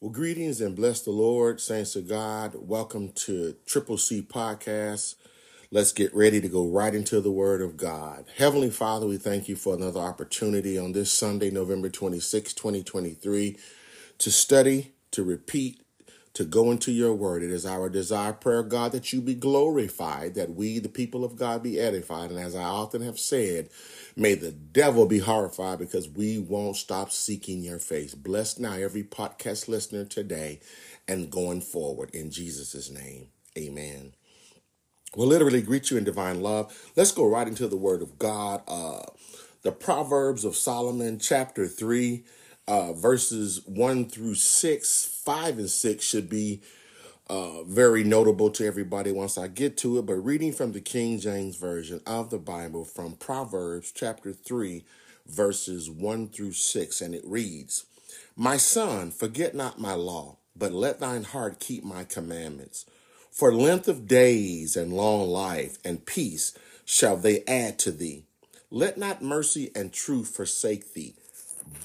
Well, greetings and bless the Lord, saints of God. Welcome to Triple C Podcast. Let's get ready to go right into the Word of God. Heavenly Father, we thank you for another opportunity on this Sunday, November 26, 2023, to study, to repeat, to go into your word. It is our desire, prayer, God, that you be glorified, that we, the people of God, be edified. And as I often have said, may the devil be horrified because we won't stop seeking your face. Bless now every podcast listener today and going forward. In Jesus' name, amen. We'll literally greet you in divine love. Let's go right into the word of God. Uh, the Proverbs of Solomon, chapter 3 uh, verses 1 through 6, 5 and 6 should be uh, very notable to everybody once I get to it. But reading from the King James Version of the Bible from Proverbs chapter 3, verses 1 through 6, and it reads My son, forget not my law, but let thine heart keep my commandments. For length of days and long life and peace shall they add to thee. Let not mercy and truth forsake thee.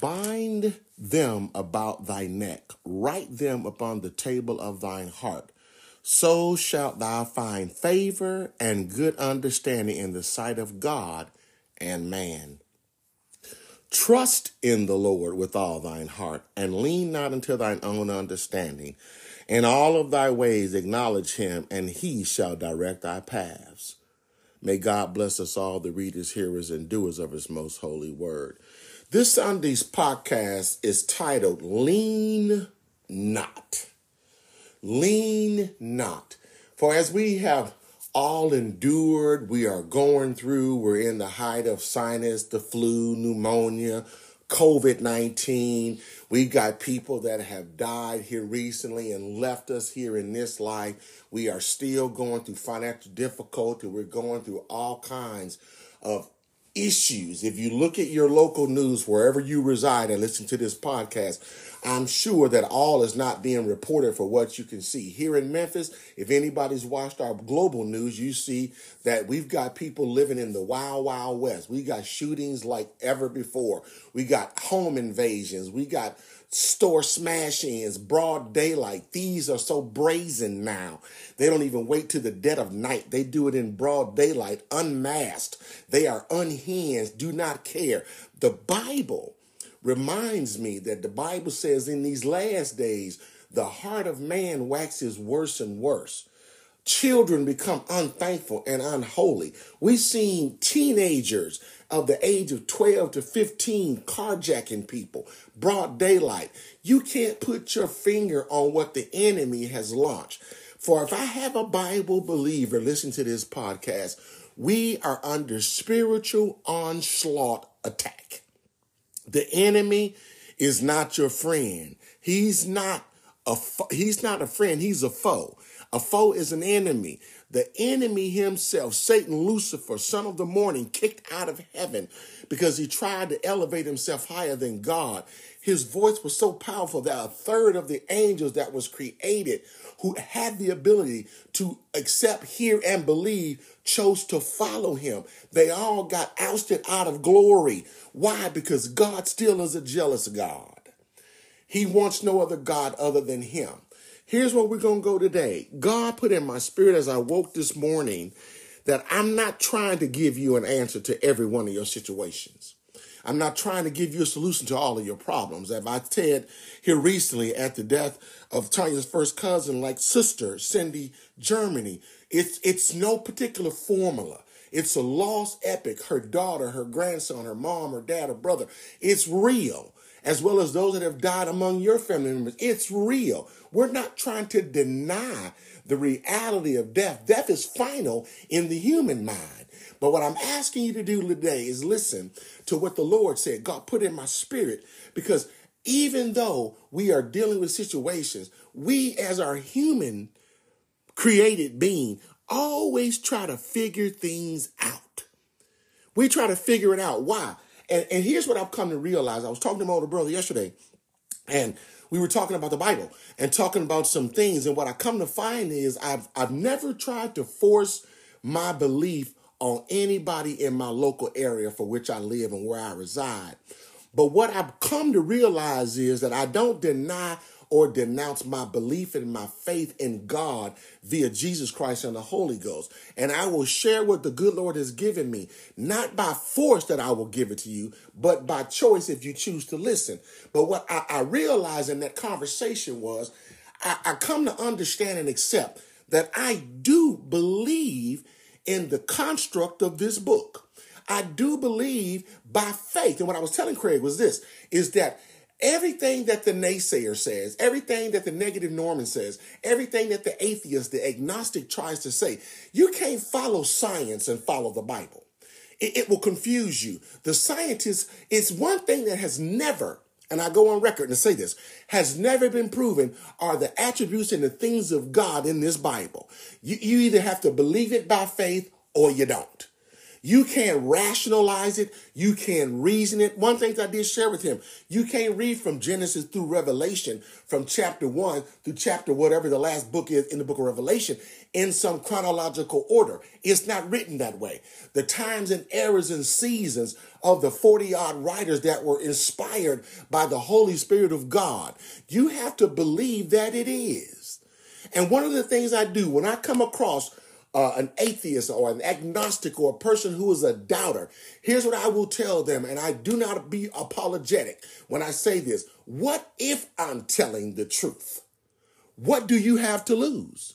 Bind them about thy neck, write them upon the table of thine heart. So shalt thou find favor and good understanding in the sight of God and man. Trust in the Lord with all thine heart, and lean not unto thine own understanding. In all of thy ways acknowledge him, and he shall direct thy paths. May God bless us all, the readers, hearers, and doers of his most holy word. This Sunday's podcast is titled Lean Not. Lean Not. For as we have all endured, we are going through, we're in the height of sinus, the flu, pneumonia, COVID 19. We've got people that have died here recently and left us here in this life. We are still going through financial difficulty. We're going through all kinds of issues. If you look at your local news, wherever you reside and listen to this podcast, I'm sure that all is not being reported for what you can see. Here in Memphis, if anybody's watched our global news, you see that we've got people living in the wild, wild west. We got shootings like ever before. We got home invasions. We got store smash ins, broad daylight. Thieves are so brazen now. They don't even wait to the dead of night. They do it in broad daylight, unmasked. They are unhinged, do not care. The Bible reminds me that the Bible says in these last days, the heart of man waxes worse and worse. Children become unthankful and unholy. We've seen teenagers of the age of 12 to 15 carjacking people, broad daylight. You can't put your finger on what the enemy has launched. For if I have a Bible believer listen to this podcast, we are under spiritual onslaught attack. The enemy is not your friend. He's not a he's not a friend, he's a foe. A foe is an enemy. The enemy himself, Satan, Lucifer, son of the morning, kicked out of heaven because he tried to elevate himself higher than God. His voice was so powerful that a third of the angels that was created who had the ability to accept, hear, and believe chose to follow him. They all got ousted out of glory. Why? Because God still is a jealous God. He wants no other God other than him. Here's where we're going to go today. God put in my spirit as I woke this morning that I'm not trying to give you an answer to every one of your situations. I'm not trying to give you a solution to all of your problems. As I said here recently at the death of Tanya's first cousin, like sister Cindy Germany, it's it's no particular formula. It's a lost epic. Her daughter, her grandson, her mom, her dad, her brother. It's real as well as those that have died among your family members. It's real. We're not trying to deny the reality of death. Death is final in the human mind. But what I'm asking you to do today is listen to what the Lord said. God put in my spirit because even though we are dealing with situations, we as our human created being always try to figure things out. We try to figure it out. Why? And, and here's what I've come to realize. I was talking to my older brother yesterday, and we were talking about the Bible and talking about some things. And what I come to find is I've I've never tried to force my belief on anybody in my local area for which I live and where I reside. But what I've come to realize is that I don't deny or denounce my belief and my faith in God via Jesus Christ and the Holy Ghost. And I will share what the good Lord has given me, not by force that I will give it to you, but by choice if you choose to listen. But what I, I realized in that conversation was I, I come to understand and accept that I do believe in the construct of this book. I do believe by faith. And what I was telling Craig was this is that Everything that the naysayer says, everything that the negative Norman says, everything that the atheist, the agnostic tries to say, you can't follow science and follow the Bible. It, it will confuse you. The scientist, it's one thing that has never, and I go on record to say this, has never been proven are the attributes and the things of God in this Bible. You, you either have to believe it by faith or you don't. You can't rationalize it. You can't reason it. One thing I did share with him, you can't read from Genesis through Revelation, from chapter one through chapter whatever the last book is in the book of Revelation in some chronological order. It's not written that way. The times and eras and seasons of the 40 odd writers that were inspired by the Holy Spirit of God, you have to believe that it is. And one of the things I do when I come across uh, an atheist or an agnostic or a person who is a doubter, here's what I will tell them, and I do not be apologetic when I say this. What if I'm telling the truth? What do you have to lose?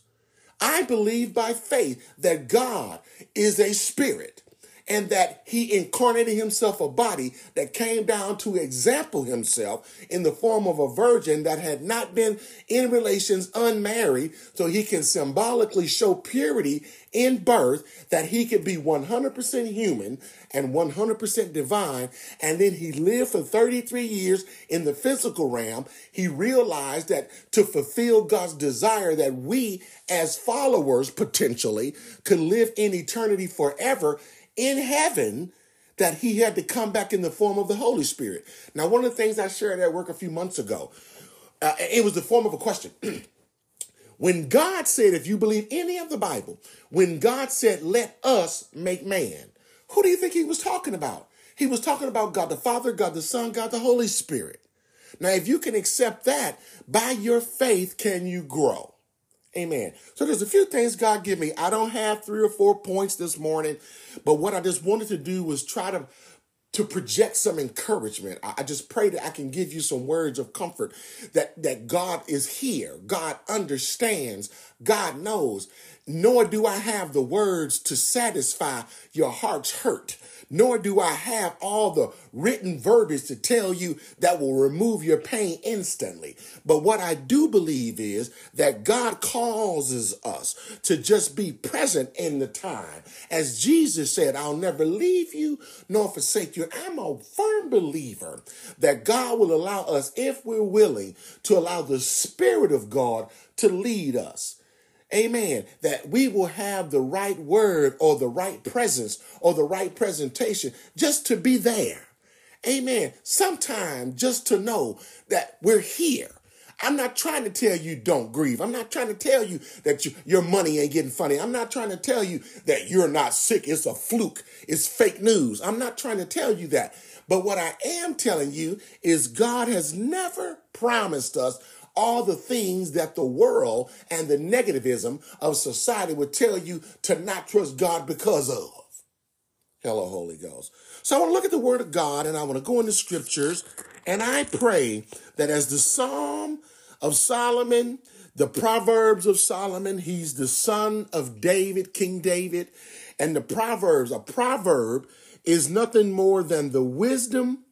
I believe by faith that God is a spirit and that he incarnated himself a body that came down to example himself in the form of a virgin that had not been in relations unmarried so he can symbolically show purity in birth that he could be 100% human and 100% divine. And then he lived for 33 years in the physical realm. He realized that to fulfill God's desire that we as followers potentially could live in eternity forever in heaven that he had to come back in the form of the Holy Spirit. Now, one of the things I shared at work a few months ago, uh, it was the form of a question. when God said, if you believe any of the Bible, when God said, let us make man, who do you think he was talking about? He was talking about God the Father, God the Son, God the Holy Spirit. Now, if you can accept that, by your faith can you grow. Amen. So there's a few things God give me. I don't have three or four points this morning, but what I just wanted to do was try to to project some encouragement. I just pray that I can give you some words of comfort that that God is here. God understands. God knows. Nor do I have the words to satisfy your heart's hurt nor do I have all the written verbiage to tell you that will remove your pain instantly. But what I do believe is that God causes us to just be present in the time. As Jesus said, I'll never leave you nor forsake you. I'm a firm believer that God will allow us, if we're willing, to allow the Spirit of God to lead us. Amen. That we will have the right word or the right presence or the right presentation just to be there. Amen. Sometime just to know that we're here. I'm not trying to tell you don't grieve. I'm not trying to tell you that you, your money ain't getting funny. I'm not trying to tell you that you're not sick. It's a fluke. It's fake news. I'm not trying to tell you that. But what I am telling you is God has never promised us all the things that the world and the negativism of society would tell you to not trust God because of. Hello, Holy Ghost. So I want to look at the Word of God and I want to go into scriptures and I pray that as the Psalm of Solomon, the Proverbs of Solomon, he's the son of David, King David, and the Proverbs, a proverb is nothing more than the wisdom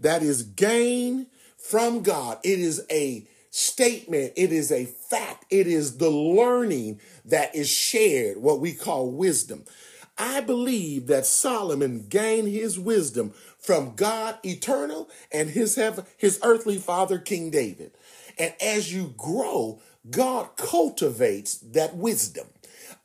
that is gained from God. It is a statement. It is a fact. It is the learning that is shared, what we call wisdom. I believe that Solomon gained his wisdom from God eternal and his heaven, his earthly father, King David. And as you grow, God cultivates that wisdom.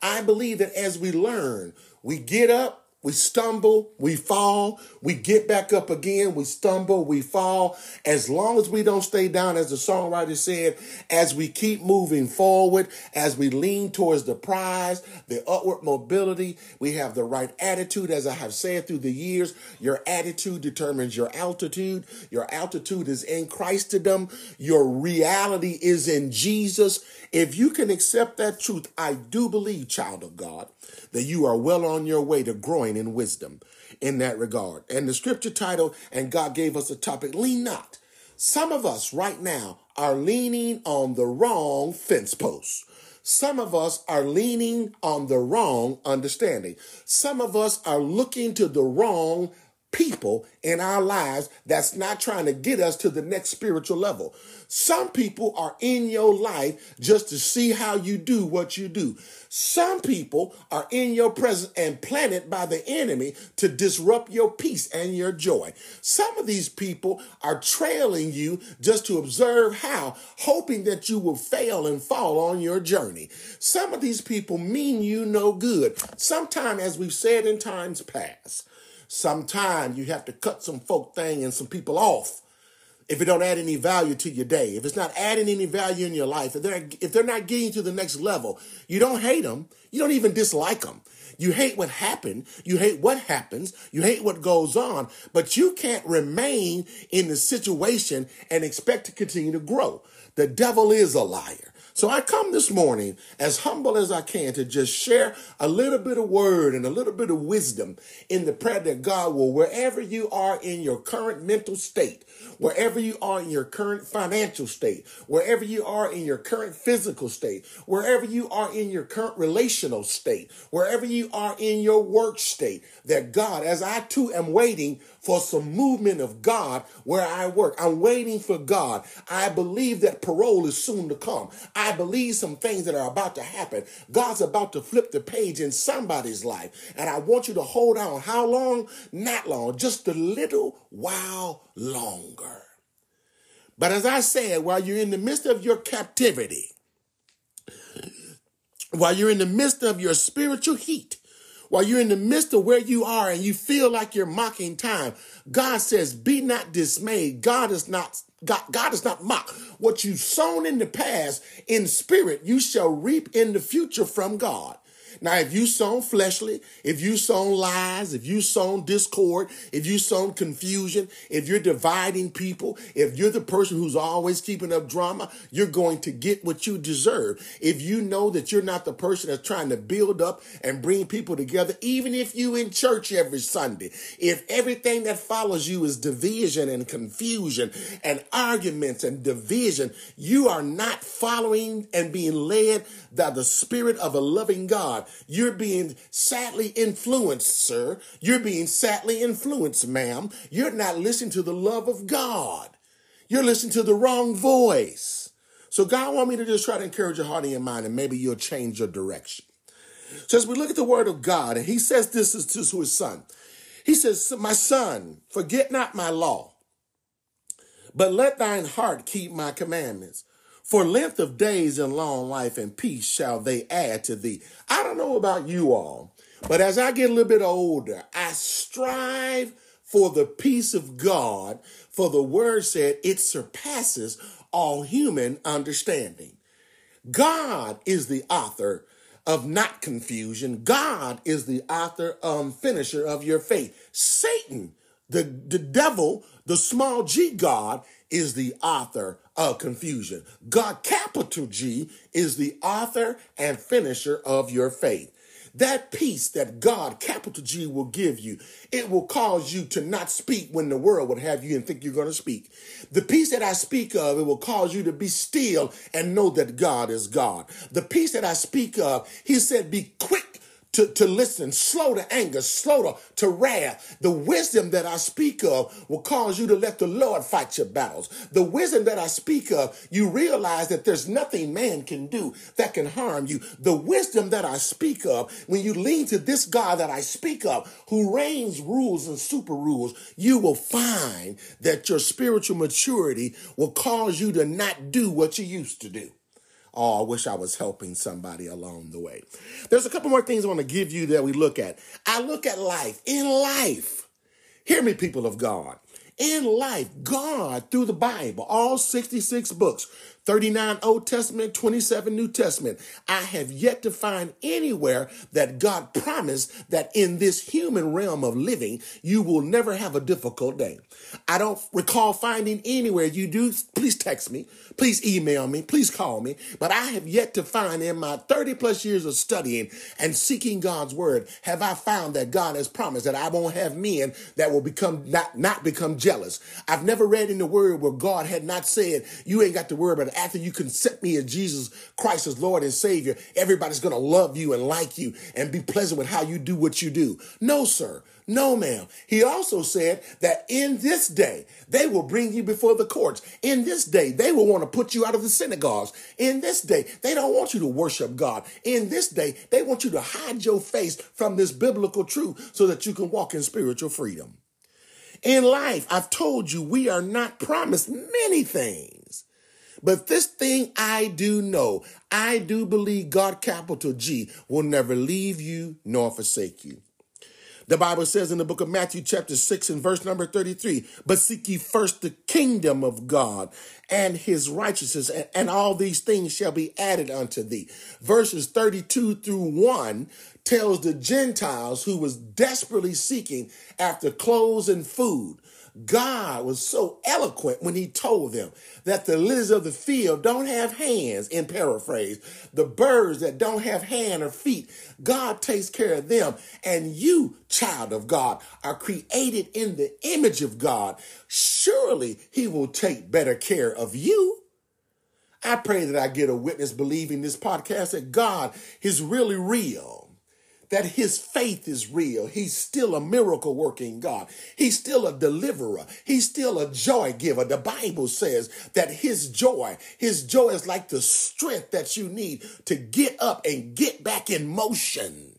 I believe that as we learn, we get up, we stumble, we fall, we get back up again, we stumble, we fall. As long as we don't stay down, as the songwriter said, as we keep moving forward, as we lean towards the prize, the upward mobility, we have the right attitude. As I have said through the years, your attitude determines your altitude. Your altitude is in Christendom. Your reality is in Jesus. If you can accept that truth, I do believe, child of God, that you are well on your way to growing in wisdom in that regard. And the scripture title, and God gave us a topic, lean not. Some of us right now are leaning on the wrong fence post. Some of us are leaning on the wrong understanding. Some of us are looking to the wrong people in our lives that's not trying to get us to the next spiritual level. Some people are in your life just to see how you do what you do. Some people are in your presence and planted by the enemy to disrupt your peace and your joy. Some of these people are trailing you just to observe how, hoping that you will fail and fall on your journey. Some of these people mean you no good. Sometime, as we've said in times past, Sometimes you have to cut some folk thing and some people off if it don't add any value to your day. If it's not adding any value in your life, if they're if they're not getting to the next level, you don't hate them. You don't even dislike them. You hate what happened. You hate what happens. You hate what goes on, but you can't remain in the situation and expect to continue to grow. The devil is a liar. So I come this morning as humble as I can to just share a little bit of word and a little bit of wisdom in the prayer that God will, wherever you are in your current mental state, wherever you are in your current financial state, wherever you are in your current physical state, wherever you are in your current relational state, wherever you are in your work state, that God, as I too am waiting for some movement of God where I work. I'm waiting for God. I believe that parole is soon to come. I believe some things that are about to happen. God's about to flip the page in somebody's life. And I want you to hold on. How long? Not long, just a little while longer. But as I said, while you're in the midst of your captivity, while you're in the midst of your spiritual heat, while you're in the midst of where you are and you feel like you're mocking time, God says, be not dismayed. God is not God, God is not mocked. What you've sown in the past in spirit, you shall reap in the future from God. Now, if you sown fleshly, if you sown lies, if you sown discord, if you sown confusion, if you're dividing people, if you're the person who's always keeping up drama, you're going to get what you deserve. If you know that you're not the person that's trying to build up and bring people together, even if you in church every Sunday, if everything that follows you is division and confusion and arguments and division, you are not following and being led by the spirit of a loving God. You're being sadly influenced, sir. You're being sadly influenced, ma'am. You're not listening to the love of God. You're listening to the wrong voice. So God want me to just try to encourage your heart and your mind, and maybe you'll change your direction. So as we look at the word of God, and he says this is to his son. He says, My son, forget not my law, but let thine heart keep my commandments. For length of days and long life and peace shall they add to thee. I don't know about you all, but as I get a little bit older, I strive for the peace of God, for the word said it surpasses all human understanding. God is the author of not confusion. God is the author and finisher of your faith. Satan, the, the devil, the small g God, is the author of confusion. God, capital G, is the author and finisher of your faith. That peace that God, capital G, will give you, it will cause you to not speak when the world would have you and think you're going to speak. The peace that I speak of, it will cause you to be still and know that God is God. The peace that I speak of, he said, be quick to, to listen, slow to anger, slow to, to wrath. The wisdom that I speak of will cause you to let the Lord fight your battles. The wisdom that I speak of, you realize that there's nothing man can do that can harm you. The wisdom that I speak of, when you lean to this God that I speak of, who reigns, rules, and super rules, you will find that your spiritual maturity will cause you to not do what you used to do. Oh, I wish I was helping somebody along the way. There's a couple more things I want to give you that we look at. I look at life. In life, hear me, people of God. In life, God, through the Bible, all 66 books, 39 Old Testament, 27 New Testament. I have yet to find anywhere that God promised that in this human realm of living, you will never have a difficult day. I don't recall finding anywhere you do. Please text me. Please email me. Please call me. But I have yet to find in my 30 plus years of studying and seeking God's word, have I found that God has promised that I won't have men that will become not, not become jealous. I've never read in the word where God had not said, you ain't got the word, but after you accept me as Jesus Christ as Lord and Savior, everybody's going to love you and like you and be pleasant with how you do what you do. No, sir. No, ma'am. He also said that in this day, they will bring you before the courts. In this day, they will want to put you out of the synagogues. In this day, they don't want you to worship God. In this day, they want you to hide your face from this biblical truth so that you can walk in spiritual freedom. In life, I've told you we are not promised many things. But this thing I do know, I do believe God, capital G, will never leave you nor forsake you. The Bible says in the book of Matthew, chapter 6, and verse number 33, but seek ye first the kingdom of God and his righteousness, and, all these things shall be added unto thee. Verses 32 through 1 tells the Gentiles who was desperately seeking after clothes and food God was so eloquent when he told them that the lilies of the field don't have hands, in paraphrase. The birds that don't have hand or feet, God takes care of them. And you, child of God, are created in the image of God. Surely he will take better care of you. I pray that I get a witness believing this podcast that God is really real that his faith is real. He's still a miracle working God. He's still a deliverer. He's still a joy giver. The Bible says that his joy, his joy is like the strength that you need to get up and get back in motion.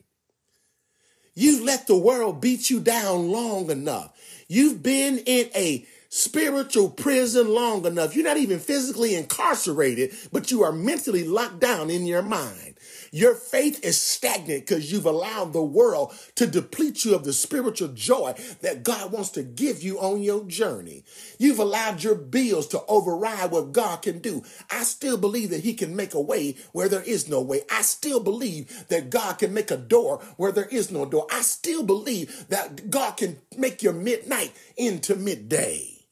You've let the world beat you down long enough. You've been in a spiritual prison long enough. You're not even physically incarcerated, but you are mentally locked down in your mind. Your faith is stagnant because you've allowed the world to deplete you of the spiritual joy that God wants to give you on your journey. You've allowed your bills to override what God can do. I still believe that He can make a way where there is no way. I still believe that God can make a door where there is no door. I still believe that God can make your midnight into midday.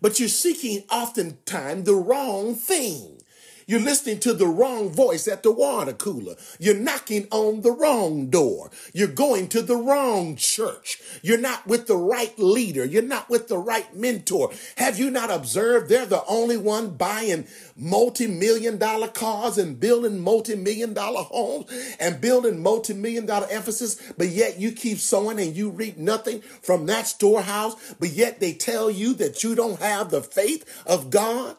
But you're seeking oftentimes the wrong thing. You're listening to the wrong voice at the water cooler. You're knocking on the wrong door. You're going to the wrong church. You're not with the right leader. You're not with the right mentor. Have you not observed they're the only one buying multi-million dollar cars and building multi-million dollar homes and building multi-million dollar emphasis, but yet you keep sowing and you reap nothing from that storehouse, but yet they tell you that you don't have the faith of God?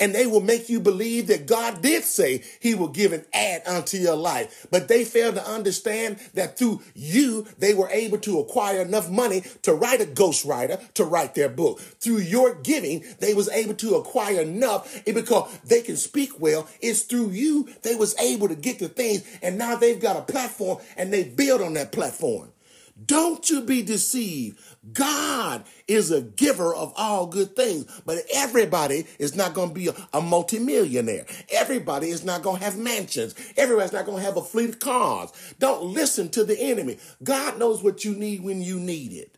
And they will make you believe that God did say he will give an add unto your life. But they fail to understand that through you, they were able to acquire enough money to write a ghostwriter to write their book. Through your giving, they was able to acquire enough because they can speak well. It's through you they was able to get the things and now they've got a platform and they build on that platform. Don't you be deceived. God is a giver of all good things, but everybody is not going to be a, a multimillionaire. Everybody is not going to have mansions. Everybody's not going to have a fleet of cars. Don't listen to the enemy. God knows what you need when you need it.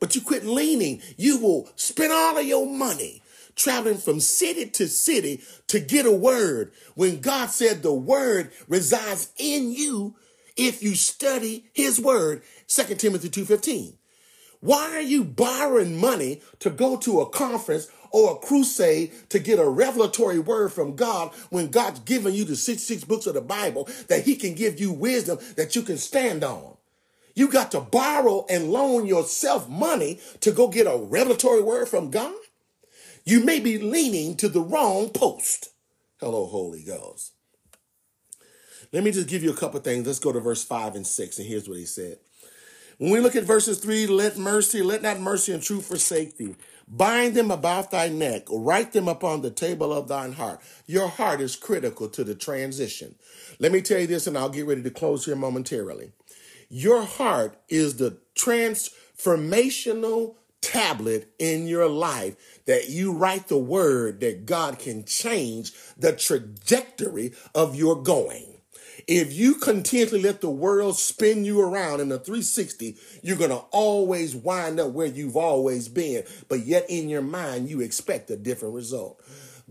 But you quit leaning. You will spend all of your money traveling from city to city to get a word when God said the word resides in you if you study his word 2 Timothy 2.15. Why are you borrowing money to go to a conference or a crusade to get a revelatory word from God when God's given you the 66 books of the Bible that he can give you wisdom that you can stand on? You got to borrow and loan yourself money to go get a revelatory word from God? You may be leaning to the wrong post. Hello, Holy Ghost. Let me just give you a couple things. Let's go to verse 5 and 6, and here's what he said. When we look at verses 3, let mercy, let not mercy and truth forsake thee. Bind them about thy neck, write them upon the table of thine heart. Your heart is critical to the transition. Let me tell you this, and I'll get ready to close here momentarily. Your heart is the transformational tablet in your life that you write the word that God can change the trajectory of your going. If you continually let the world spin you around in a 360, you're going to always wind up where you've always been. But yet in your mind, you expect a different result.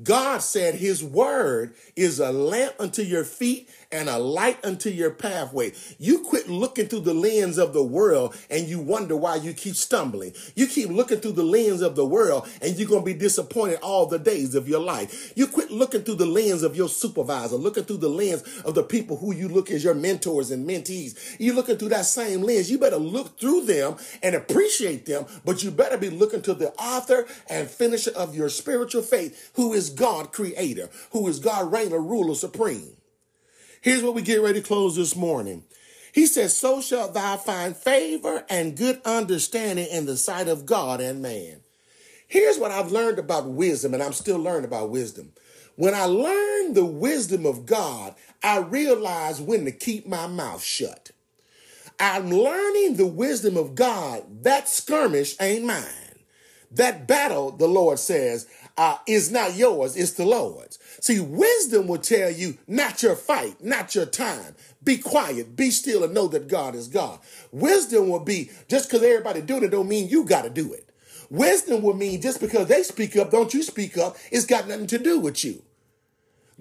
God said his word is a lamp unto your feet and a light unto your pathway. You quit looking through the lens of the world and you wonder why you keep stumbling. You keep looking through the lens of the world and you're going to be disappointed all the days of your life. You quit looking through the lens of your supervisor, looking through the lens of the people who you look as your mentors and mentees. You're looking through that same lens. You better look through them and appreciate them, but you better be looking to the author and finisher of your spiritual faith, who is God creator, who is God reigner, ruler, supreme. Here's what we get ready to close this morning. He says, So shalt thou find favor and good understanding in the sight of God and man. Here's what I've learned about wisdom, and I'm still learning about wisdom. When I learned the wisdom of God, I realized when to keep my mouth shut. I'm learning the wisdom of God. That skirmish ain't mine. That battle, the Lord says, uh, is not yours, it's the Lord's. See, wisdom will tell you not your fight, not your time. Be quiet, be still, and know that God is God. Wisdom will be just because everybody doing it don't mean you got to do it. Wisdom will mean just because they speak up, don't you speak up. It's got nothing to do with you.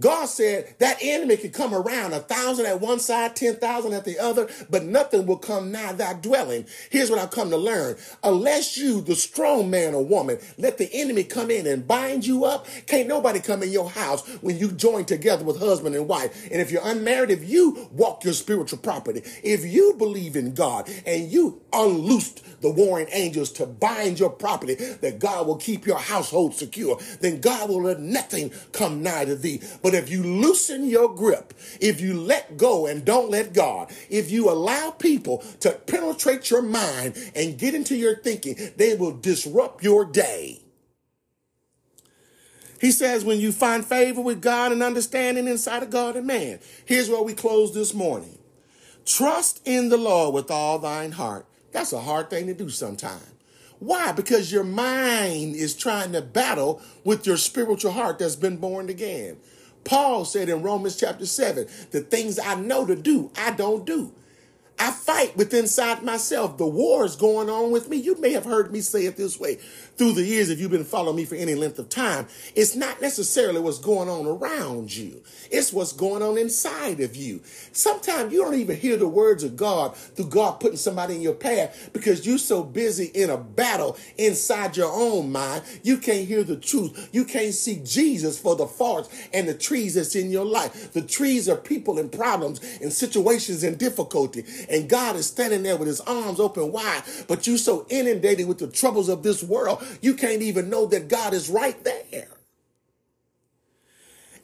God said that enemy can come around a thousand at one side, 10,000 at the other, but nothing will come nigh thy dwelling. Here's what I've come to learn. Unless you, the strong man or woman, let the enemy come in and bind you up, can't nobody come in your house when you join together with husband and wife. And if you're unmarried, if you walk your spiritual property, if you believe in God and you unloosed the warring angels to bind your property, that God will keep your household secure, then God will let nothing come nigh to thee. But if you loosen your grip, if you let go and don't let God, if you allow people to penetrate your mind and get into your thinking, they will disrupt your day. He says, when you find favor with God and understanding inside of God and man, here's where we close this morning. Trust in the Lord with all thine heart that's a hard thing to do sometimes. Why? Because your mind is trying to battle with your spiritual heart that's been born again. Paul said in Romans chapter 7, the things I know to do, I don't do. I fight within inside myself. The war is going on with me. You may have heard me say it this way through the years, if you've been following me for any length of time. It's not necessarily what's going on around you. It's what's going on inside of you. Sometimes you don't even hear the words of God through God putting somebody in your path because you're so busy in a battle inside your own mind. You can't hear the truth. You can't see Jesus for the forest and the trees that's in your life. The trees are people and problems and situations and difficulty and God is standing there with his arms open wide, but you're so inundated with the troubles of this world, you can't even know that God is right there.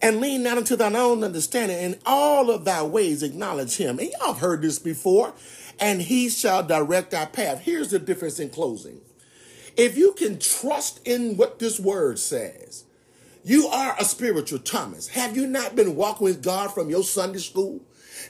And lean not unto thine own understanding, in all of thy ways acknowledge him. And y'all have heard this before, and he shall direct our path. Here's the difference in closing. If you can trust in what this word says, you are a spiritual Thomas. Have you not been walking with God from your Sunday school?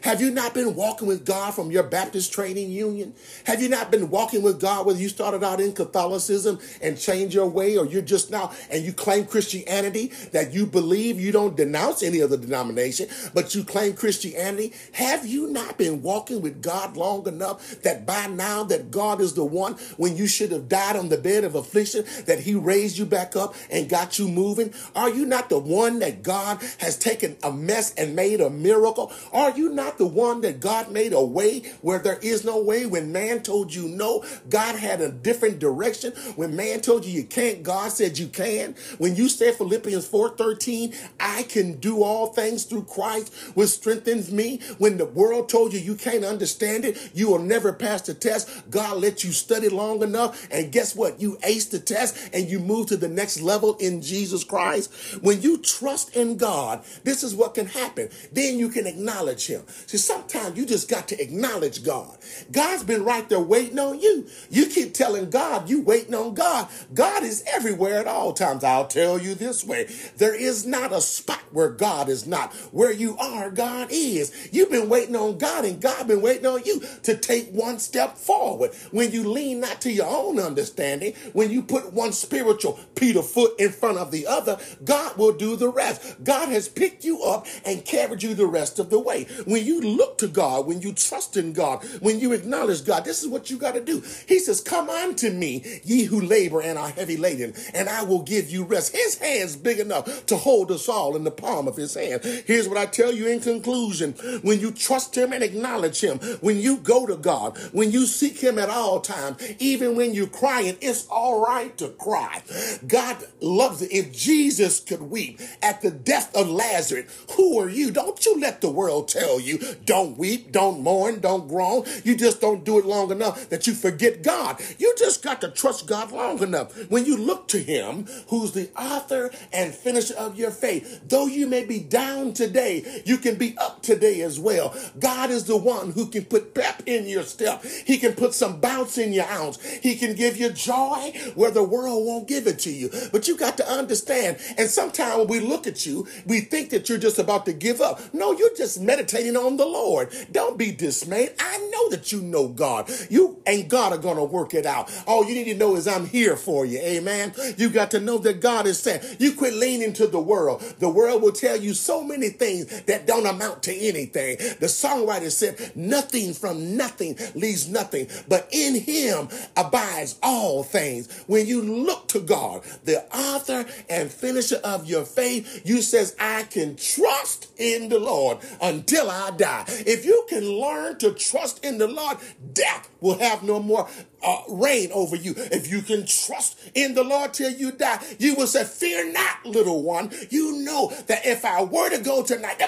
Have you not been walking with God from your Baptist training union? Have you not been walking with God whether you started out in Catholicism and changed your way or you're just now and you claim Christianity that you believe you don't denounce any other denomination, but you claim Christianity? Have you not been walking with God long enough that by now that God is the one when you should have died on the bed of affliction that he raised you back up and got you moving? Are you not the one that God has taken a mess and made a miracle? Are you not the one that God made a way where there is no way? When man told you no, God had a different direction. When man told you you can't, God said you can. When you said Philippians 4:13, I can do all things through Christ which strengthens me. When the world told you you can't understand it, you will never pass the test. God let you study long enough, and guess what? You ace the test and you move to the next level in Jesus Christ. When you trust in God, this is what can happen. Then you can acknowledge him. See, sometimes you just got to acknowledge God. God's been right there waiting on you. You keep telling God you waiting on God. God is everywhere at all times. I'll tell you this way. There is not a spot where God is not. Where you are, God is. You've been waiting on God and God been waiting on you to take one step forward. When you lean not to your own understanding, when you put one spiritual Peter foot in front of the other, God will do the rest. God has picked you up and carried you the rest of the way. When you look to God, when you trust in God, when you acknowledge God, this is what you got to do. He says, Come unto me, ye who labor and are heavy laden, and I will give you rest. His hand's big enough to hold us all in the palm of his hand. Here's what I tell you in conclusion when you trust him and acknowledge him, when you go to God, when you seek him at all times, even when you're crying, it's all right to cry. God loves it. If Jesus could weep at the death of Lazarus, who are you? Don't you let the world tell you, don't weep, don't mourn, don't groan. You just don't do it long enough that you forget God. You just got to trust God long enough. When you look to him, who's the author and finisher of your faith, though you may be down today, you can be up today as well. God is the one who can put pep in your step. He can put some bounce in your ounce. He can give you joy where the world won't give it to you. But you got to understand. And sometimes when we look at you, we think that you're just about to give up. No, you're just meditating on the Lord. Don't be dismayed. I know that you know God. You and God are going to work it out. All you need to know is I'm here for you. Amen. You got to know that God is saying, you quit leaning to the world. The world will tell you so many things that don't amount to anything. The songwriter said, nothing from nothing leaves nothing, but in him abides all things. When you look to God, the author and finisher of your faith, you says, I can trust in the Lord until I die. If you can learn to trust in the Lord, death will have no more uh, reign over you. If you can trust in the Lord till you die, you will say, Fear not, little one. You know that if I were to go tonight,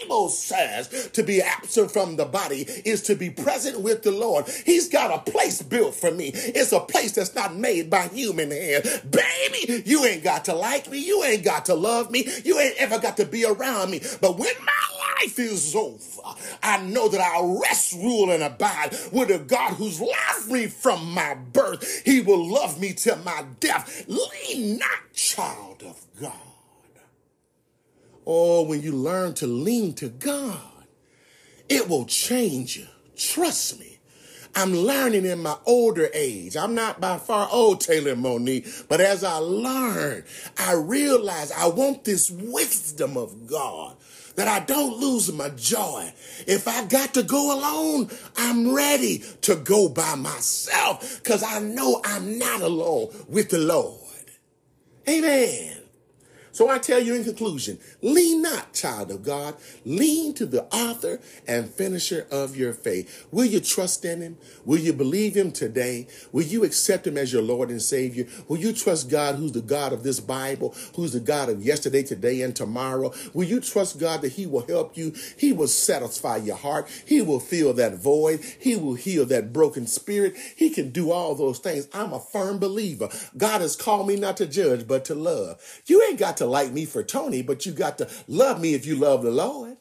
Bible says to be absent from the body is to be present with the Lord. He's got a place built for me. It's a place that's not made by human hand. Baby, you ain't got to like me. You ain't got to love me. You ain't ever got to be around me. But when my life is over, I know that I'll rest, rule, and abide with a God who's loved me from my birth. He will love me till my death. Lean not, child of God. Oh, when you learn to lean to God, it will change you. Trust me. I'm learning in my older age. I'm not by far old, Taylor Monique, but as I learn, I realize I want this wisdom of God that I don't lose my joy. If I got to go alone, I'm ready to go by myself because I know I'm not alone with the Lord. Amen. So I tell you in conclusion, lean not, child of God, lean to the author and finisher of your faith. Will you trust in him? Will you believe him today? Will you accept him as your Lord and Savior? Will you trust God, who's the God of this Bible, who's the God of yesterday, today, and tomorrow? Will you trust God that he will help you? He will satisfy your heart. He will fill that void. He will heal that broken spirit. He can do all those things. I'm a firm believer. God has called me not to judge, but to love. You ain't got to to like me for Tony, but you got to love me if you love the Lord.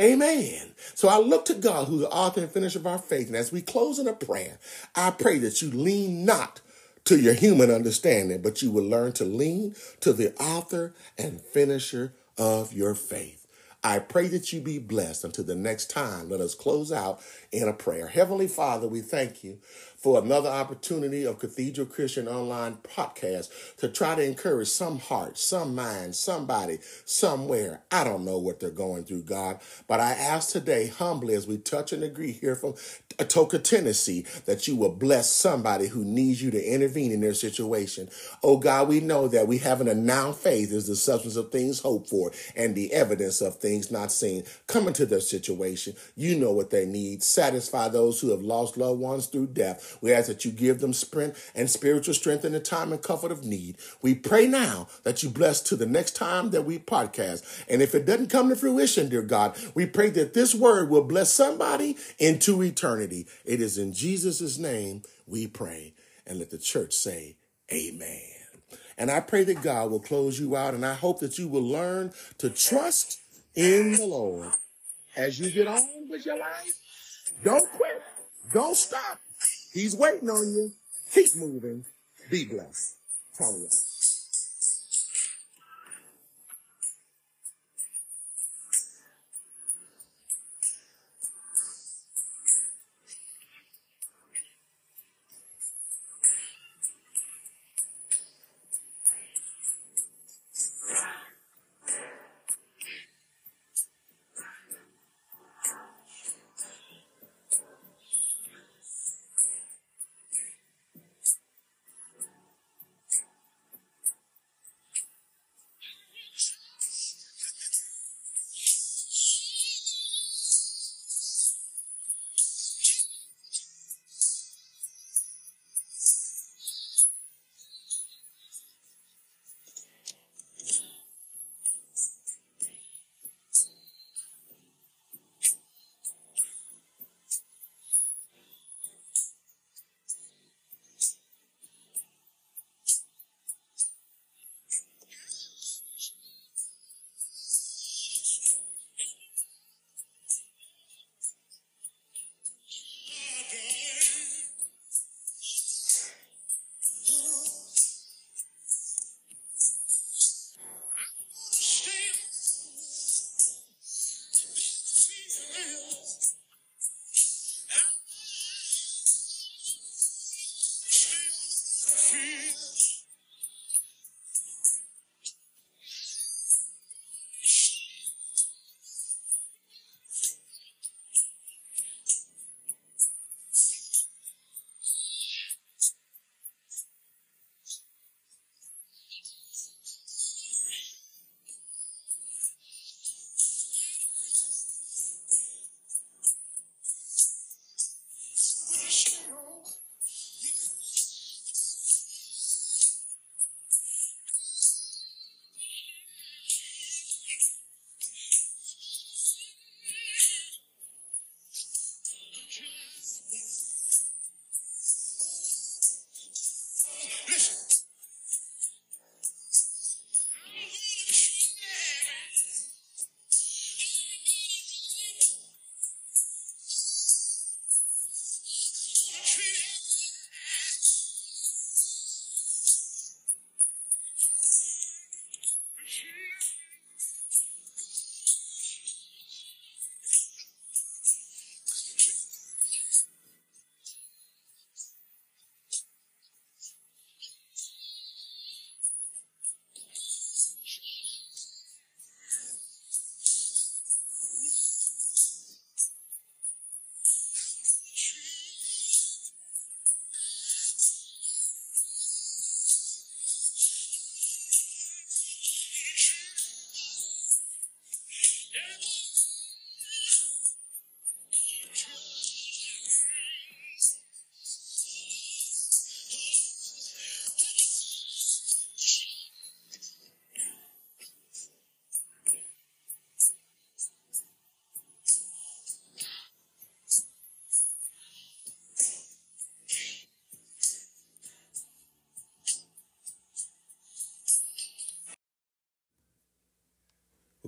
Amen. So I look to God, who's the author and finisher of our faith. And as we close in a prayer, I pray that you lean not to your human understanding, but you will learn to lean to the author and finisher of your faith. I pray that you be blessed until the next time. Let us close out in a prayer. Heavenly Father, we thank you for another opportunity of Cathedral Christian Online podcast to try to encourage some heart, some mind, somebody, somewhere. I don't know what they're going through, God, but I ask today humbly as we touch and agree here from Atoka, Tennessee, that you will bless somebody who needs you to intervene in their situation. Oh God, we know that we have an now faith is the substance of things hoped for and the evidence of things not seen. Come into their situation. You know what they need. Satisfy those who have lost loved ones through death. We ask that you give them strength and spiritual strength in the time and comfort of need. We pray now that you bless to the next time that we podcast. And if it doesn't come to fruition, dear God, we pray that this word will bless somebody into eternity. It is in Jesus' name we pray. And let the church say, Amen. And I pray that God will close you out, and I hope that you will learn to trust in the Lord as you get on with your life, don't quit. Don't stop. He's waiting on you. Keep moving. Be blessed. Tony.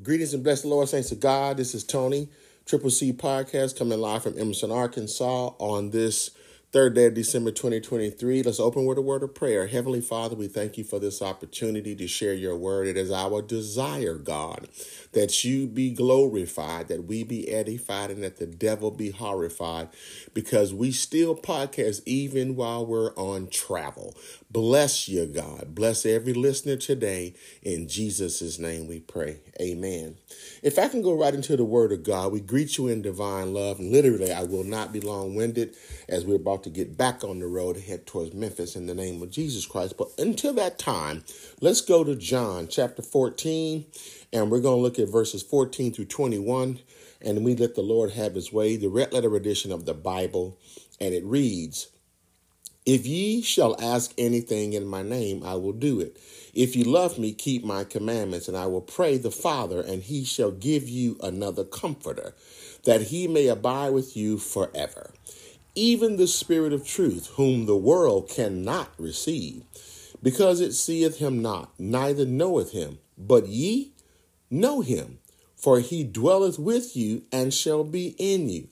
Greetings and bless the Lord, saints of God. This is Tony, Triple C Podcast, coming live from Emerson, Arkansas on this third day of December 2023. Let's open with a word of prayer. Heavenly Father, we thank you for this opportunity to share your word. It is our desire, God, that you be glorified, that we be edified, and that the devil be horrified because we still podcast even while we're on travel. Bless you, God. Bless every listener today. In Jesus' name we pray. Amen. If I can go right into the word of God, we greet you in divine love. And literally, I will not be long winded as we're about to get back on the road head towards Memphis in the name of Jesus Christ. But until that time, let's go to John chapter 14, and we're going to look at verses 14 through 21. And we let the Lord have his way, the red letter edition of the Bible. And it reads, if ye shall ask anything in my name, I will do it. If you love me, keep my commandments, and I will pray the Father, and he shall give you another comforter, that he may abide with you forever. Even the Spirit of truth, whom the world cannot receive, because it seeth him not, neither knoweth him. But ye know him, for he dwelleth with you and shall be in you.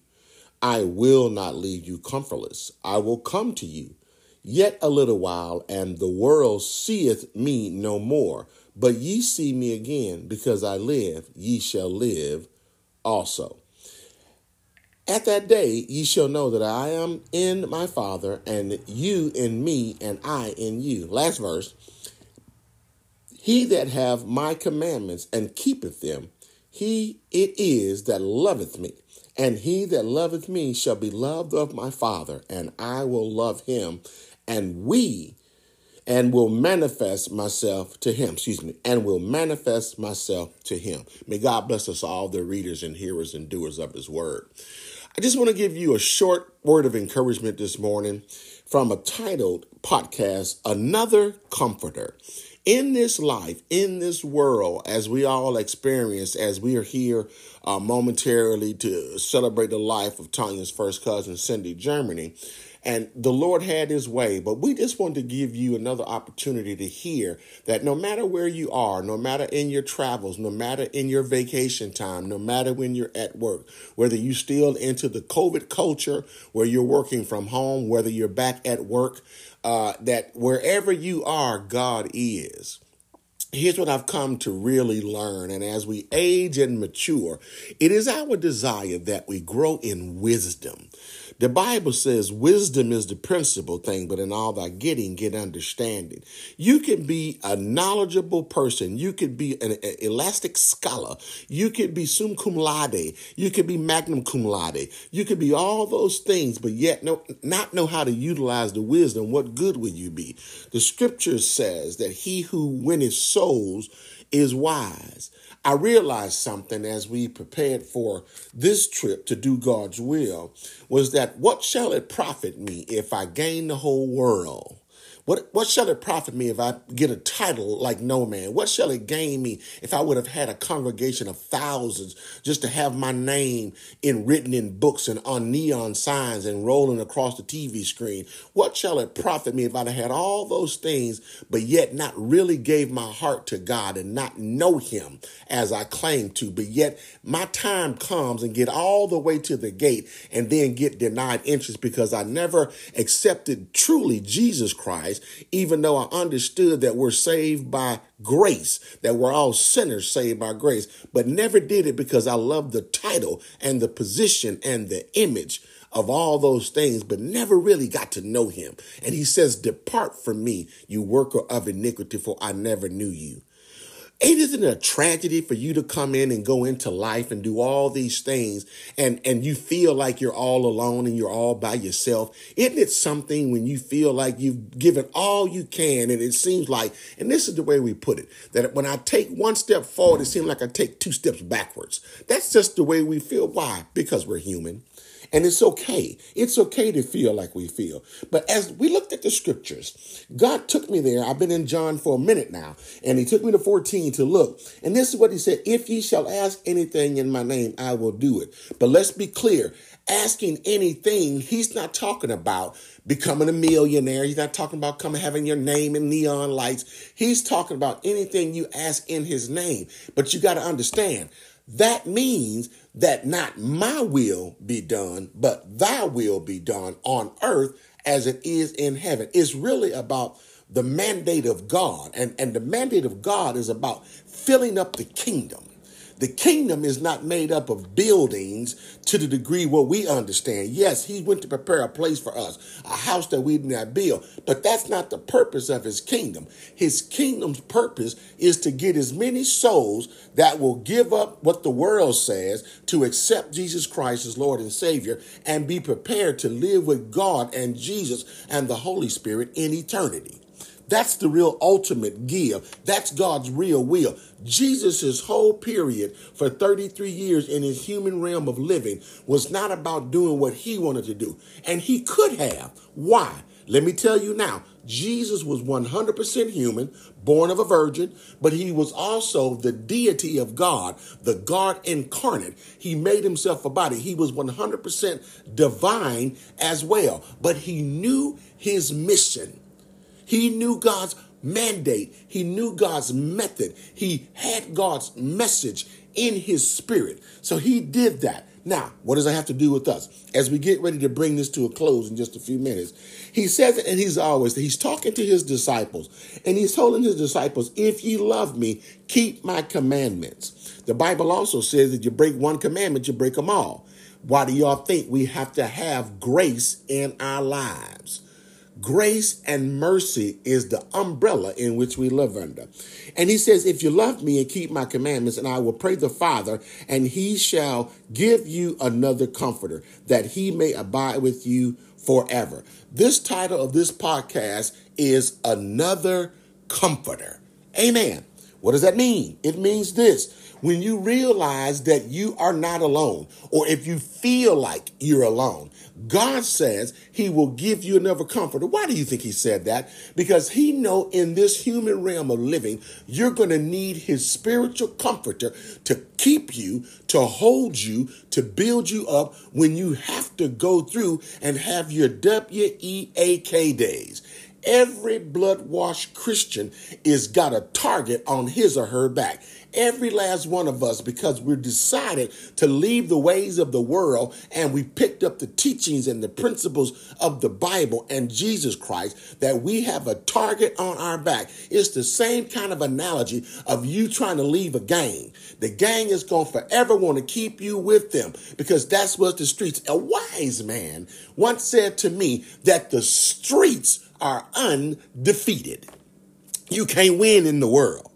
I will not leave you comfortless. I will come to you. Yet a little while, and the world seeth me no more. But ye see me again, because I live, ye shall live also. At that day ye shall know that I am in my Father, and you in me, and I in you. Last verse. He that have my commandments and keepeth them, he it is that loveth me. And he that loveth me shall be loved of my Father, and I will love him, and we and will manifest myself to him, excuse me, and will manifest myself to him. May God bless us all, the readers and hearers and doers of his word. I just want to give you a short word of encouragement this morning from a titled podcast, Another Comforter in this life, in this world, as we all experience, as we are here uh, momentarily to celebrate the life of Tanya's first cousin, Cindy Germany, and the Lord had his way, but we just want to give you another opportunity to hear that no matter where you are, no matter in your travels, no matter in your vacation time, no matter when you're at work, whether you still into the COVID culture where you're working from home, whether you're back at work, uh, that wherever you are, God is here's what I've come to really learn. And as we age and mature, it is our desire that we grow in wisdom. The Bible says wisdom is the principal thing, but in all thy getting, get understanding. You can be a knowledgeable person. You could be an, an elastic scholar. You could be sum cum laude. You could be magnum cum laude. You could be all those things, but yet no, not know how to utilize the wisdom. What good would you be? The scripture says that he who winneth souls is wise. I realized something as we prepared for this trip to do God's will was that what shall it profit me if I gain the whole world what, what shall it profit me if I get a title like no man? What shall it gain me if I would have had a congregation of thousands just to have my name in written in books and on neon signs and rolling across the TV screen? What shall it profit me if I'd had all those things, but yet not really gave my heart to God and not know him as I claim to, but yet my time comes and get all the way to the gate and then get denied entrance because I never accepted truly Jesus Christ Christ, even though I understood that we're saved by grace, that we're all sinners saved by grace, but never did it because I loved the title and the position and the image of all those things, but never really got to know him. And he says, Depart from me, you worker of iniquity, for I never knew you. It isn't a tragedy for you to come in and go into life and do all these things and, and you feel like you're all alone and you're all by yourself. Isn't it something when you feel like you've given all you can and it seems like, and this is the way we put it, that when I take one step forward, it seems like I take two steps backwards. That's just the way we feel. Why? Because we're human. And it's okay. It's okay to feel like we feel. But as we looked at the scriptures, God took me there. I've been in John for a minute now, and he took me to 14 to look. And this is what he said If ye shall ask anything in my name, I will do it. But let's be clear asking anything, he's not talking about becoming a millionaire. He's not talking about coming having your name in neon lights. He's talking about anything you ask in his name. But you got to understand that means that not my will be done, but thy will be done on earth as it is in heaven. It's really about the mandate of God. And, and the mandate of God is about filling up the kingdom. The kingdom is not made up of buildings to the degree what we understand. Yes, he went to prepare a place for us, a house that we did not build, but that's not the purpose of his kingdom. His kingdom's purpose is to get as many souls that will give up what the world says to accept Jesus Christ as Lord and Savior and be prepared to live with God and Jesus and the Holy Spirit in eternity. That's the real ultimate give. That's God's real will. Jesus' whole period for 33 years in his human realm of living was not about doing what he wanted to do. And he could have. Why? Let me tell you now. Jesus was 100% human, born of a virgin, but he was also the deity of God, the God incarnate. He made himself a body. He was 100% divine as well, but he knew his mission. He knew God's mandate. He knew God's method. He had God's message in his spirit. So he did that. Now, what does that have to do with us? As we get ready to bring this to a close in just a few minutes, he says it, and he's always, he's talking to his disciples, and he's telling his disciples, if ye love me, keep my commandments. The Bible also says that you break one commandment, you break them all. Why do y'all think we have to have grace in our lives? Grace and mercy is the umbrella in which we live under. And he says, If you love me and keep my commandments, and I will pray the Father, and he shall give you another comforter, that he may abide with you forever. This title of this podcast is Another Comforter. Amen. What does that mean? It means this when you realize that you are not alone, or if you feel like you're alone, God says he will give you another comforter. Why do you think he said that? Because he know in this human realm of living, you're going to need his spiritual comforter to keep you, to hold you, to build you up when you have to go through and have your W-E-A-K days. Every blood washed Christian is got a target on his or her back. Every last one of us, because we're decided to leave the ways of the world and we picked up the teachings and the principles of the Bible and Jesus Christ, that we have a target on our back. It's the same kind of analogy of you trying to leave a gang. The gang is going to forever want to keep you with them because that's what the streets. A wise man once said to me that the streets are undefeated. You can't win in the world.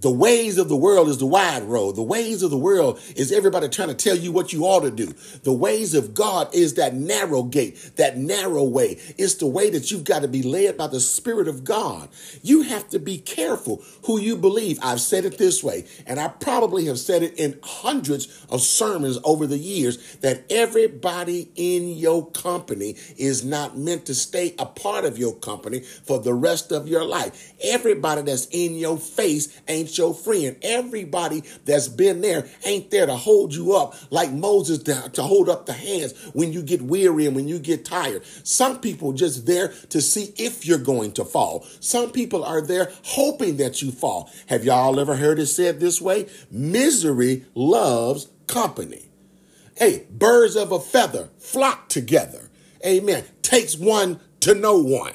The ways of the world is the wide road. The ways of the world is everybody trying to tell you what you ought to do. The ways of God is that narrow gate, that narrow way. It's the way that you've got to be led by the Spirit of God. You have to be careful who you believe. I've said it this way, and I probably have said it in hundreds of sermons over the years that everybody in your company is not meant to stay a part of your company for the rest of your life. Everybody that's in your face ain't ain't your friend. Everybody that's been there ain't there to hold you up like Moses to, to hold up the hands when you get weary and when you get tired. Some people just there to see if you're going to fall. Some people are there hoping that you fall. Have y'all ever heard it said this way? Misery loves company. Hey, birds of a feather flock together. Amen. Takes one to know one.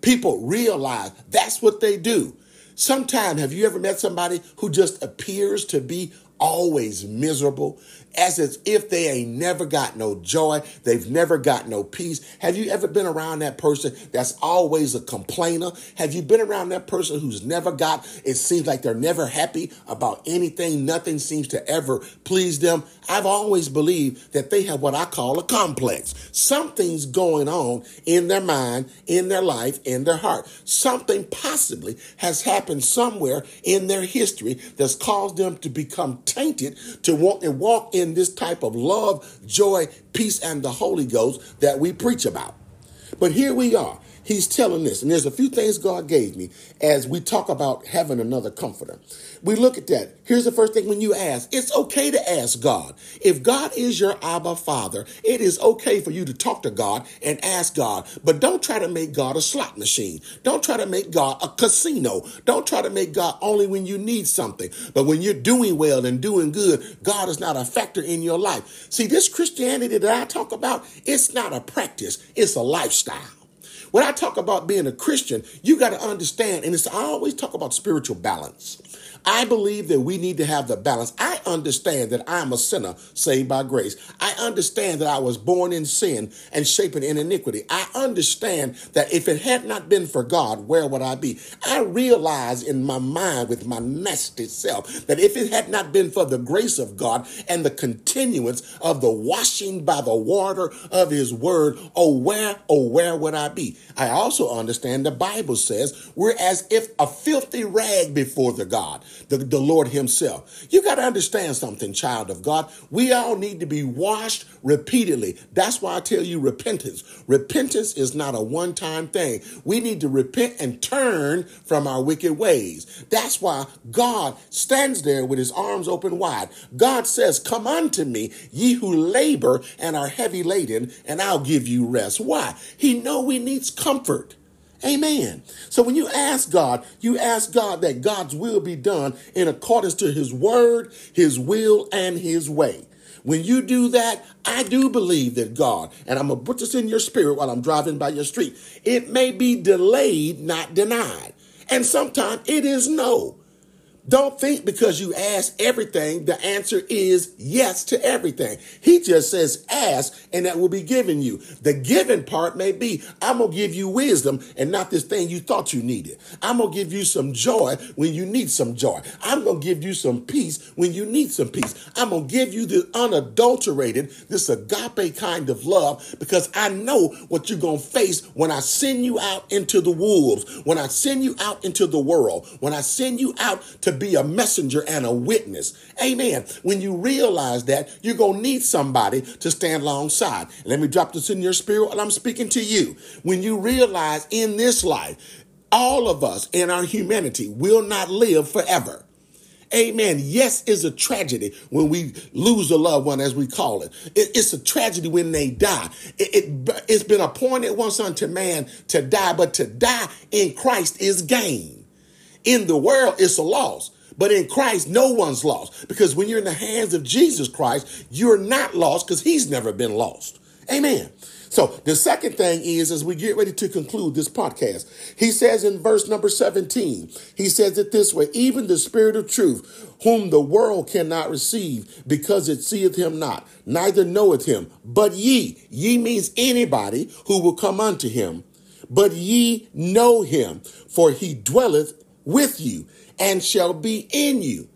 People realize that's what they do. Sometimes, have you ever met somebody who just appears to be always miserable? As if they ain't never got no joy, they've never got no peace. Have you ever been around that person that's always a complainer? Have you been around that person who's never got, it seems like they're never happy about anything, nothing seems to ever please them? I've always believed that they have what I call a complex. Something's going on in their mind, in their life, in their heart. Something possibly has happened somewhere in their history that's caused them to become tainted to want to walk in in this type of love, joy, peace, and the Holy Ghost that we preach about. But here we are. He's telling this, and there's a few things God gave me as we talk about having another comforter. We look at that. Here's the first thing when you ask, it's okay to ask God. If God is your Abba Father, it is okay for you to talk to God and ask God, but don't try to make God a slot machine. Don't try to make God a casino. Don't try to make God only when you need something. But when you're doing well and doing good, God is not a factor in your life. See, this Christianity that I talk about, it's not a practice, it's a lifestyle. When I talk about being a Christian, you got to understand, and it's I always talk about spiritual balance. I believe that we need to have the balance. I understand that I'm a sinner saved by grace. I understand that I was born in sin and shapen in iniquity. I understand that if it had not been for God, where would I be? I realize in my mind with my nasty self that if it had not been for the grace of God and the continuance of the washing by the water of his word, oh, where, oh, where would I be? I also understand the Bible says we're as if a filthy rag before the God the, the Lord Himself. You got to understand something, child of God. We all need to be washed repeatedly. That's why I tell you repentance. Repentance is not a one time thing. We need to repent and turn from our wicked ways. That's why God stands there with His arms open wide. God says, Come unto me, ye who labor and are heavy laden, and I'll give you rest. Why? He know we needs comfort. Amen. So when you ask God, you ask God that God's will be done in accordance to his word, his will, and his way. When you do that, I do believe that God, and I'm going to put this in your spirit while I'm driving by your street, it may be delayed, not denied. And sometimes it is no. Don't think because you ask everything, the answer is yes to everything. He just says ask and that will be given you. The given part may be, I'm going to give you wisdom and not this thing you thought you needed. I'm going to give you some joy when you need some joy. I'm going to give you some peace when you need some peace. I'm going to give you the unadulterated, this agape kind of love because I know what you're going to face when I send you out into the wolves, when I send you out into the world, when I send you out to be a messenger and a witness. Amen. When you realize that, you're going to need somebody to stand alongside. Let me drop this in your spirit while I'm speaking to you. When you realize in this life, all of us in our humanity will not live forever. Amen. Yes, it's a tragedy when we lose a loved one, as we call it. it it's a tragedy when they die. It, it, it's been appointed once unto man to die, but to die in Christ is gain. In the world, it's a loss. But in Christ, no one's lost because when you're in the hands of Jesus Christ, you're not lost because he's never been lost. Amen. So the second thing is, as we get ready to conclude this podcast, he says in verse number 17, he says it this way, even the spirit of truth, whom the world cannot receive because it seeth him not, neither knoweth him, but ye, ye means anybody who will come unto him, but ye know him, for he dwelleth with you and shall be in you.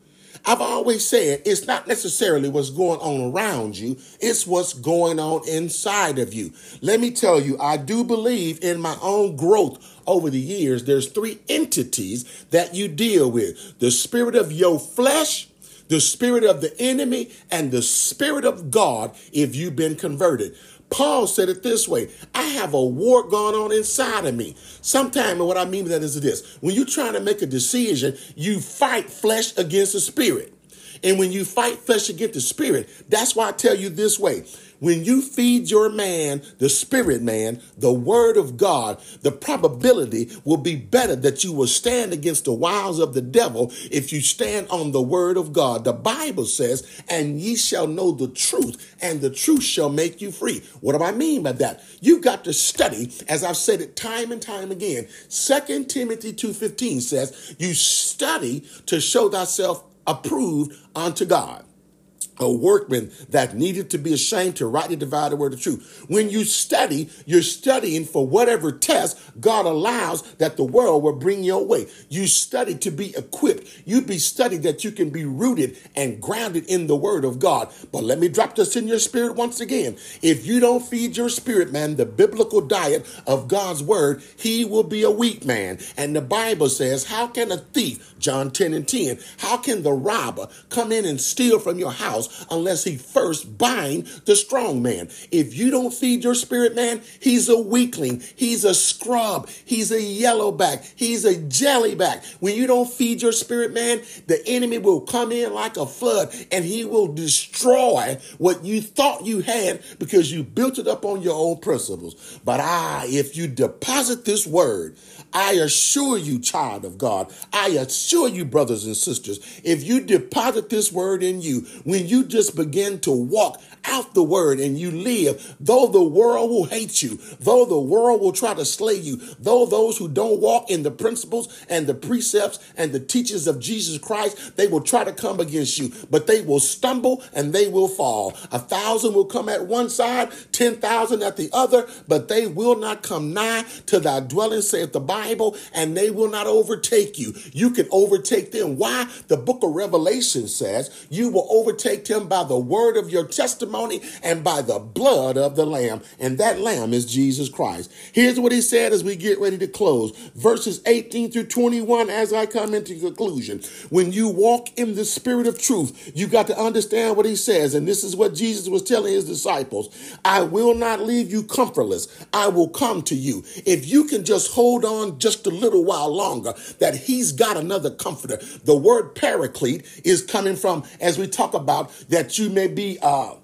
I've always said it's not necessarily what's going on around you, it's what's going on inside of you. Let me tell you, I do believe in my own growth over the years. There's three entities that you deal with the spirit of your flesh, the spirit of the enemy, and the spirit of God if you've been converted. Paul said it this way I have a war going on inside of me. Sometimes, what I mean by that is this when you're trying to make a decision, you fight flesh against the spirit. And when you fight flesh against the spirit, that's why I tell you this way when you feed your man, the spirit man, the word of God, the probability will be better that you will stand against the wiles of the devil if you stand on the word of God. The Bible says, and ye shall know the truth, and the truth shall make you free. What do I mean by that? You've got to study, as I've said it time and time again. Second Timothy 2.15 says, you study to show thyself approved unto God a workman that needed to be ashamed to rightly divide the word of truth. When you study, you're studying for whatever test God allows that the world will bring your way. You study to be equipped. You be studied that you can be rooted and grounded in the word of God. But let me drop this in your spirit once again. If you don't feed your spirit, man, the biblical diet of God's word, he will be a weak man. And the Bible says, how can a thief, John 10 and 10, how can the robber come in and steal from your house unless he first bind the strong man. If you don't feed your spirit man, he's a weakling. He's a scrub. He's a yellowback. He's a jellyback. When you don't feed your spirit man, the enemy will come in like a flood and he will destroy what you thought you had because you built it up on your own principles. But I, if you deposit this word, I assure you, child of God, I assure you, brothers and sisters, if you deposit this word in you, when you just begin to walk out the word and you live, though the world will hate you, though the world will try to slay you, though those who don't walk in the principles and the precepts and the teachings of Jesus Christ, they will try to come against you, but they will stumble and they will fall. A thousand will come at one side, 10,000 at the other, but they will not come nigh to thy dwelling, saith the Bible, and they will not overtake you. You can overtake them. Why? The book of Revelation says you will overtake them by the word of your testimony testimony and by the blood of the Lamb. And that Lamb is Jesus Christ. Here's what he said as we get ready to close verses 18 through 21 as I come into conclusion. When you walk in the spirit of truth, you got to understand what he says. And this is what Jesus was telling his disciples I will not leave you comfortless, I will come to you. If you can just hold on just a little while longer, that he's got another comforter. The word paraclete is coming from, as we talk about, that you may be uh,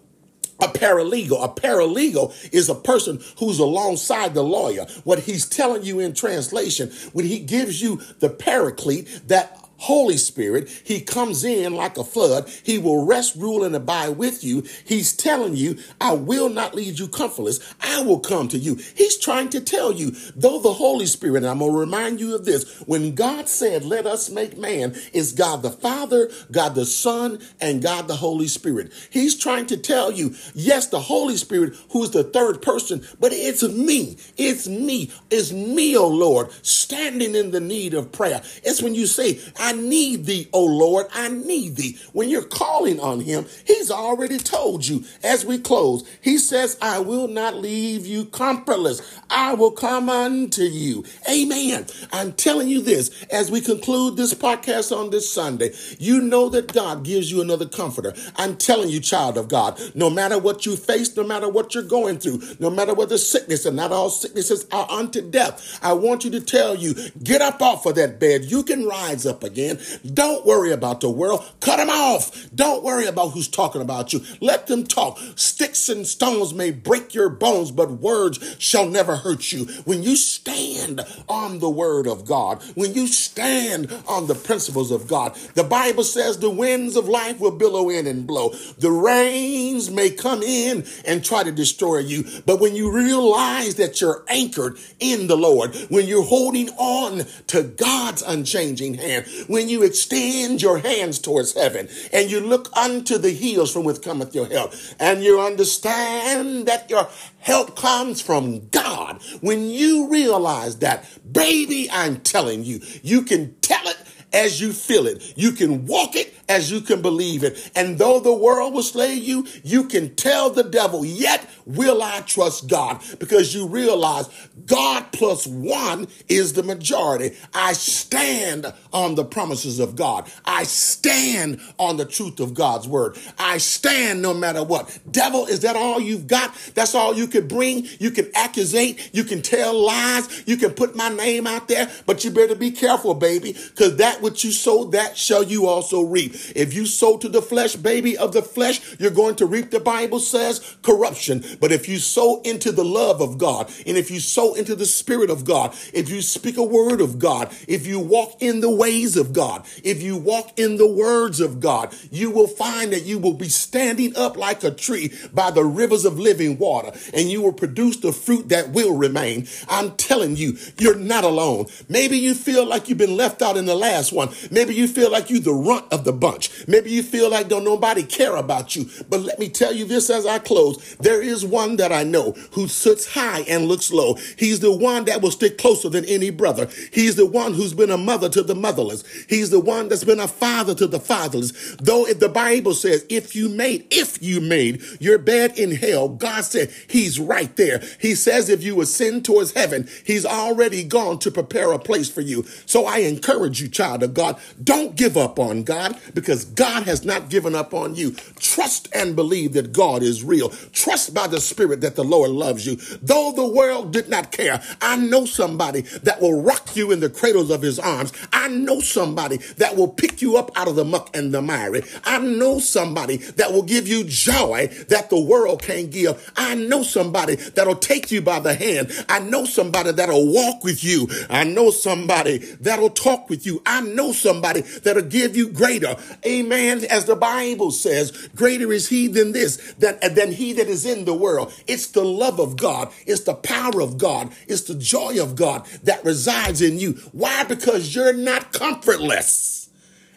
a paralegal. A paralegal is a person who's alongside the lawyer. What he's telling you in translation, when he gives you the paraclete, that Holy Spirit. He comes in like a flood. He will rest, rule, and abide with you. He's telling you, I will not leave you comfortless. I will come to you. He's trying to tell you, though the Holy Spirit, and I'm going to remind you of this, when God said, let us make man, is God the Father, God the Son, and God the Holy Spirit. He's trying to tell you, yes, the Holy Spirit, who's the third person, but it's me. It's me. It's me, oh Lord, standing in the need of prayer. It's when you say, I need thee, O Lord. I need thee. When you're calling on him, he's already told you as we close. He says, I will not leave you comfortless. I will come unto you. Amen. I'm telling you this as we conclude this podcast on this Sunday. You know that God gives you another comforter. I'm telling you, child of God, no matter what you face, no matter what you're going through, no matter what the sickness, and not all sicknesses are unto death, I want you to tell you, get up off of that bed. You can rise up again. Don't worry about the world. Cut them off. Don't worry about who's talking about you. Let them talk. Sticks and stones may break your bones, but words shall never hurt you. When you stand on the word of God, when you stand on the principles of God, the Bible says the winds of life will billow in and blow. The rains may come in and try to destroy you. But when you realize that you're anchored in the Lord, when you're holding on to God's unchanging hand, when you extend your hands towards heaven and you look unto the hills from which cometh your help, and you understand that your help comes from God, when you realize that, baby, I'm telling you, you can tell it as you feel it. You can walk it as you can believe it. And though the world will slay you, you can tell the devil, yet will I trust God because you realize God plus one is the majority. I stand on the promises of God. I stand on the truth of God's word. I stand no matter what. Devil, is that all you've got? That's all you can bring? You can accusate. You can tell lies. You can put my name out there, but you better be careful, baby, because that which you sow, that shall you also reap. If you sow to the flesh, baby, of the flesh, you're going to reap, the Bible says, corruption. But if you sow into the love of God, and if you sow into the spirit of God, if you speak a word of God, if you walk in the ways of God, if you walk in the words of God, you will find that you will be standing up like a tree by the rivers of living water, and you will produce the fruit that will remain. I'm telling you, you're not alone. Maybe you feel like you've been left out in the last one. Maybe you feel like you're the runt of the bunch. Maybe you feel like don't nobody care about you. But let me tell you this as I close. There is one that I know who sits high and looks low. He's the one that will stick closer than any brother. He's the one who's been a mother to the motherless. He's the one that's been a father to the fatherless. Though if the Bible says, if you made, if you made your bed in hell, God said he's right there. He says if you ascend towards heaven, he's already gone to prepare a place for you. So I encourage you, child of God, don't give up on God because God has not given up on you. Trust and believe that God is real. Trust by the Spirit that the Lord loves you. Though the world did not care, I know somebody that will rock you in the cradles of his arms. I know somebody that will pick you up out of the muck and the miry. I know somebody that will give you joy that the world can't give. I know somebody that'll take you by the hand. I know somebody that'll walk with you. I know somebody that'll talk with you. I know somebody that'll give you greater. Amen. As the Bible says, greater is he than this, than, than he that is in the world. It's the love of God. It's the power of God. It's the joy of God that resides in you. Why? Because you're not comfortless.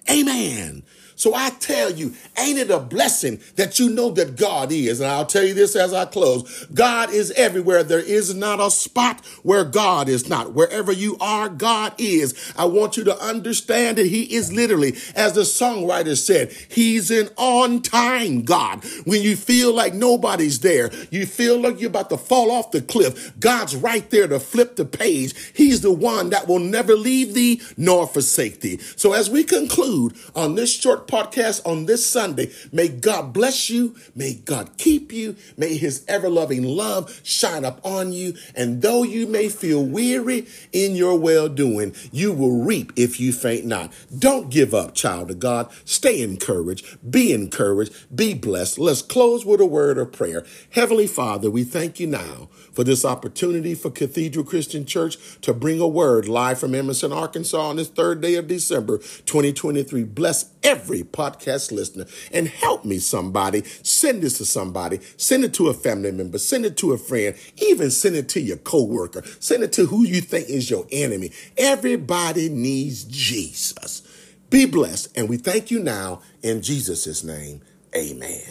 Amen. So I tell you, ain't it a blessing that you know that God is? And I'll tell you this as I close God is everywhere. There is not a spot where God is not. Wherever you are, God is. I want you to understand that He is literally, as the songwriter said, He's an on time God. When you feel like nobody's there, you feel like you're about to fall off the cliff, God's right there to flip the page. He's the one that will never leave thee nor forsake thee. So as we conclude on this short podcast on this Sunday. May God bless you. May God keep you. May his ever loving love shine up on you. And though you may feel weary in your well doing, you will reap if you faint not. Don't give up, child of God. Stay encouraged. Be encouraged. Be blessed. Let's close with a word of prayer. Heavenly Father, we thank you now for this opportunity for Cathedral Christian Church to bring a word live from Emerson, Arkansas on this third day of December 2023. Bless every podcast listener and help me, somebody. Send this to somebody. Send it to a family member. Send it to a friend. Even send it to your coworker. Send it to who you think is your enemy. Everybody needs Jesus. Be blessed. And we thank you now in Jesus' name. Amen.